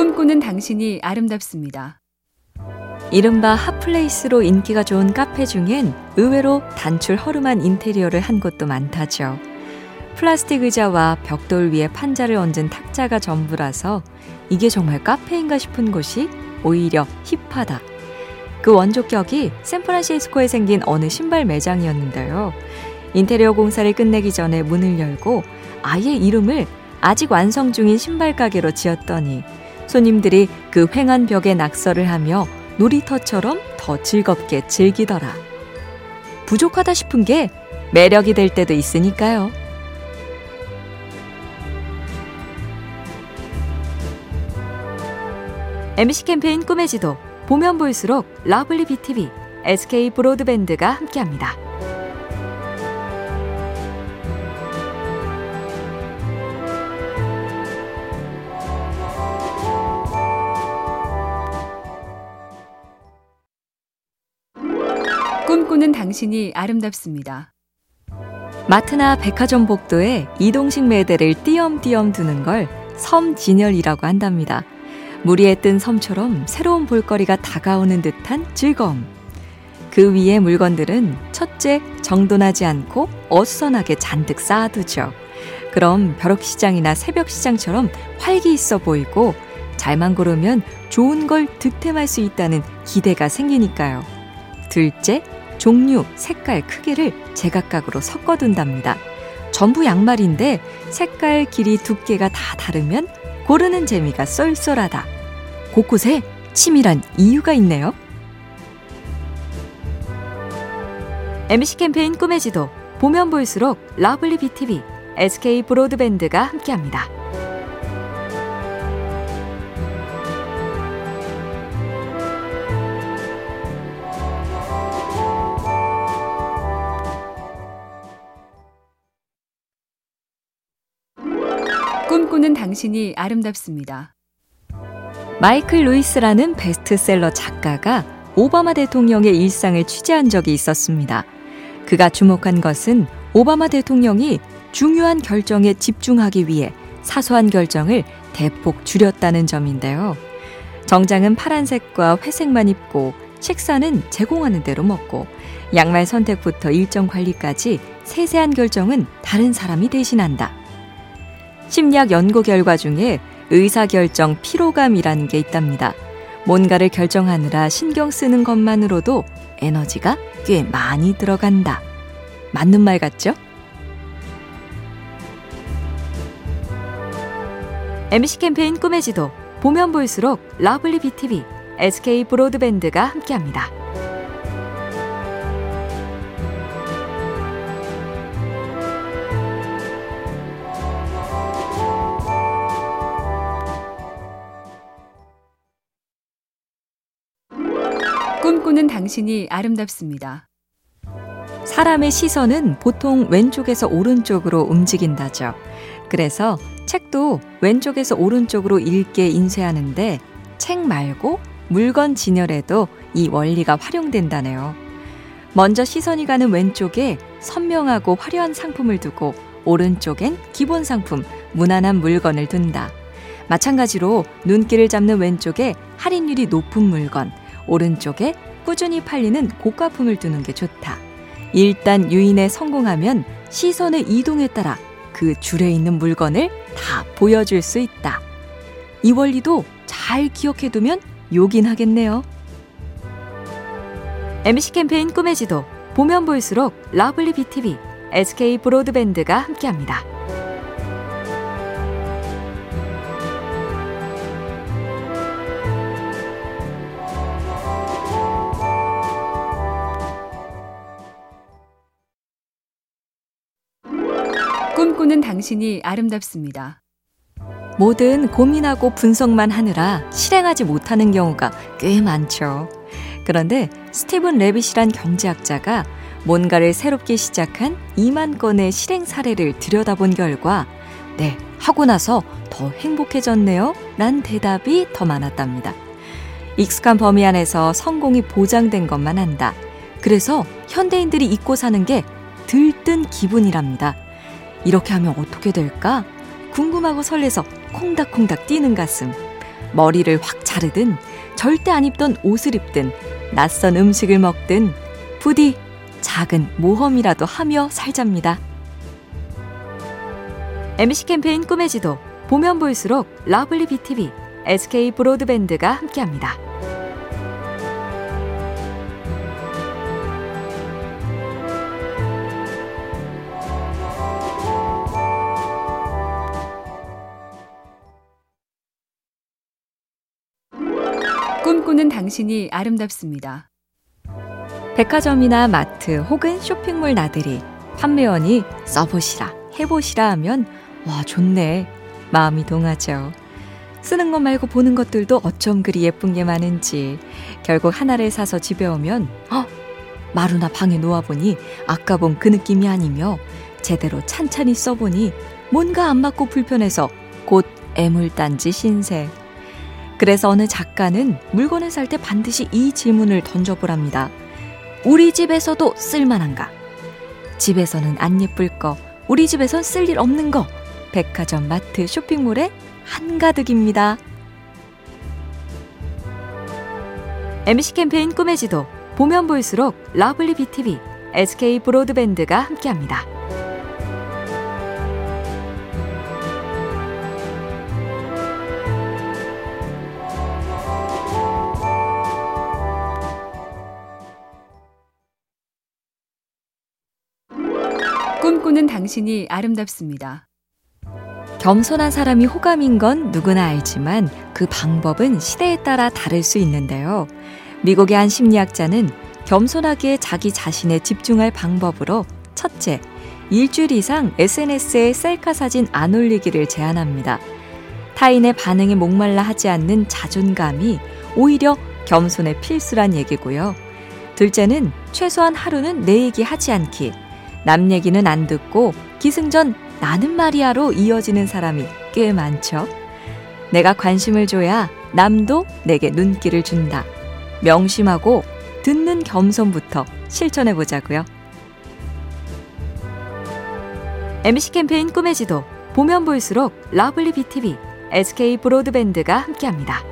꿈꾸는 당신이 아름답습니다. 이른바 핫플레이스로 인기가 좋은 카페 중엔 의외로 단출 허름한 인테리어를 한 곳도 많다죠. 플라스틱 의자와 벽돌 위에 판자를 얹은 탁자가 전부라서 이게 정말 카페인가 싶은 곳이 오히려 힙하다. 그 원조격이 샌프란시스코에 생긴 어느 신발 매장이었는데요. 인테리어 공사를 끝내기 전에 문을 열고 아예 이름을 아직 완성 중인 신발 가게로 지었더니 손님들이 그 휑한 벽에 낙서를 하며 놀이터처럼 더 즐겁게 즐기더라. 부족하다 싶은 게 매력이 될 때도 있으니까요. MBC 캠페인 꿈의 지도 보면 볼수록 러블리 BTV, SK 브로드밴드가 함께합니다. 꿈꾸는 당신이 아름답습니다. 마트나 백화점 복도에 이동식 매대를 띄엄띄엄 두는 걸 섬진열이라고 한답니다. 무리에 뜬 섬처럼 새로운 볼거리가 다가오는 듯한 즐거움. 그 위에 물건들은 첫째, 정돈하지 않고 어수선하게 잔뜩 쌓아두죠. 그럼 벼룩시장이나 새벽시장처럼 활기 있어 보이고 잘만 고르면 좋은 걸 득템할 수 있다는 기대가 생기니까요. 둘째, 종류, 색깔, 크기를 제각각으로 섞어둔답니다. 전부 양말인데 색깔, 길이, 두께가 다 다르면 고르는 재미가 쏠쏠하다. 곳곳에 치밀한 이유가 있네요. MBC 캠페인 꿈의 지도 보면 볼수록 러블리 BTV, SK 브로드밴드가 함께합니다. 꿈꾸는 당신이 아름답습니다. 마이클 루이스라는 베스트셀러 작가가 오바마 대통령의 일상을 취재한 적이 있었습니다. 그가 주목한 것은 오바마 대통령이 중요한 결정에 집중하기 위해 사소한 결정을 대폭 줄였다는 점인데요. 정장은 파란색과 회색만 입고 식사는 제공하는 대로 먹고 양말 선택부터 일정 관리까지 세세한 결정은 다른 사람이 대신한다. 심리학 연구 결과 중에 의사결정 피로감이라는 게 있답니다. 뭔가를 결정하느라 신경 쓰는 것만으로도 에너지가 꽤 많이 들어간다. 맞는 말 같죠? MBC 캠페인 꿈의 지도 보면 볼수록 러블리 BTV, SK 브로드밴드가 함께합니다. 꿈꾸는 당신이 아름답습니다. 사람의 시선은 보통 왼쪽에서 오른쪽으로 움직인다죠. 그래서 책도 왼쪽에서 오른쪽으로 읽게 인쇄하는데 책 말고 물건 진열에도 이 원리가 활용된다네요. 먼저 시선이 가는 왼쪽에 선명하고 화려한 상품을 두고 오른쪽엔 기본 상품, 무난한 물건을 둔다. 마찬가지로 눈길을 잡는 왼쪽에 할인율이 높은 물건, 오른쪽에 꾸준히 팔리는 고가품을 두는 게 좋다. 일단 유인에 성공하면 시선의 이동에 따라 그 줄에 있는 물건을 다 보여줄 수 있다. 이 원리도 잘 기억해두면 요긴 하겠네요. MBC 캠페인 꿈의 지도 보면 볼수록 러블리 BTV, SK 브로드밴드가 함께합니다. 꿈꾸는 당신이 아름답습니다. 뭐든 고민하고 분석만 하느라 실행하지 못하는 경우가 꽤 많죠. 그런데 스티븐 레빗이란 경제학자가 뭔가를 새롭게 시작한 2만 건의 실행 사례를 들여다본 결과, 네, 하고 나서 더 행복해졌네요. 란 대답이 더 많았답니다. 익숙한 범위 안에서 성공이 보장된 것만 한다. 그래서 현대인들이 잊고 사는 게 들뜬 기분이랍니다. 이렇게 하면 어떻게 될까? 궁금하고 설레서 콩닥콩닥 뛰는 가슴. 머리를 확 자르든 절대 안 입던 옷을 입든 낯선 음식을 먹든 부디 작은 모험이라도 하며 살잡니다. MBC 캠페인 꿈의 지도 보면 볼수록 러블리 BTV, SK 브로드밴드가 함께합니다. 꿈꾸는 당신이 아름답습니다. 백화점이나 마트 혹은 쇼핑몰 나들이 판매원이 써보시라, 해보시라 하면 와, 좋네. 마음이 동하죠. 쓰는 것 말고 보는 것들도 어쩜 그리 예쁜 게 많은지 결국 하나를 사서 집에 오면 어? 마루나 방에 놓아보니 아까 본 그 느낌이 아니며 제대로 찬찬히 써보니 뭔가 안 맞고 불편해서 곧 애물단지 신세. 그래서 어느 작가는 물건을 살 때 반드시 이 질문을 던져보랍니다. 우리 집에서도 쓸만한가? 집에서는 안 예쁠 거, 우리 집에선 쓸 일 없는 거, 백화점, 마트, 쇼핑몰에 한가득입니다. MBC 캠페인 꿈의 지도, 보면 볼수록 러블리 BTV, SK 브로드밴드가 함께합니다. 꿈꾸는 당신이 아름답습니다. 겸손한 사람이 호감인 건 누구나 알지만 그 방법은 시대에 따라 다를 수 있는데요. 미국의 한 심리학자는 겸손하게 자기 자신에 집중할 방법으로 첫째, 일주일 이상 SNS에 셀카 사진 안 올리기를 제안합니다. 타인의 반응에 목말라 하지 않는 자존감이 오히려 겸손의 필수란 얘기고요. 둘째는 최소한 하루는 내 얘기 하지 않기. 남 얘기는 안 듣고 기승전 나는 말이야로 이어지는 사람이 꽤 많죠. 내가 관심을 줘야 남도 내게 눈길을 준다. 명심하고 듣는 겸손부터 실천해 보자고요. MC 캠페인 꿈의 지도 보면 볼수록 러블리 BTV, SK 브로드밴드가 함께합니다.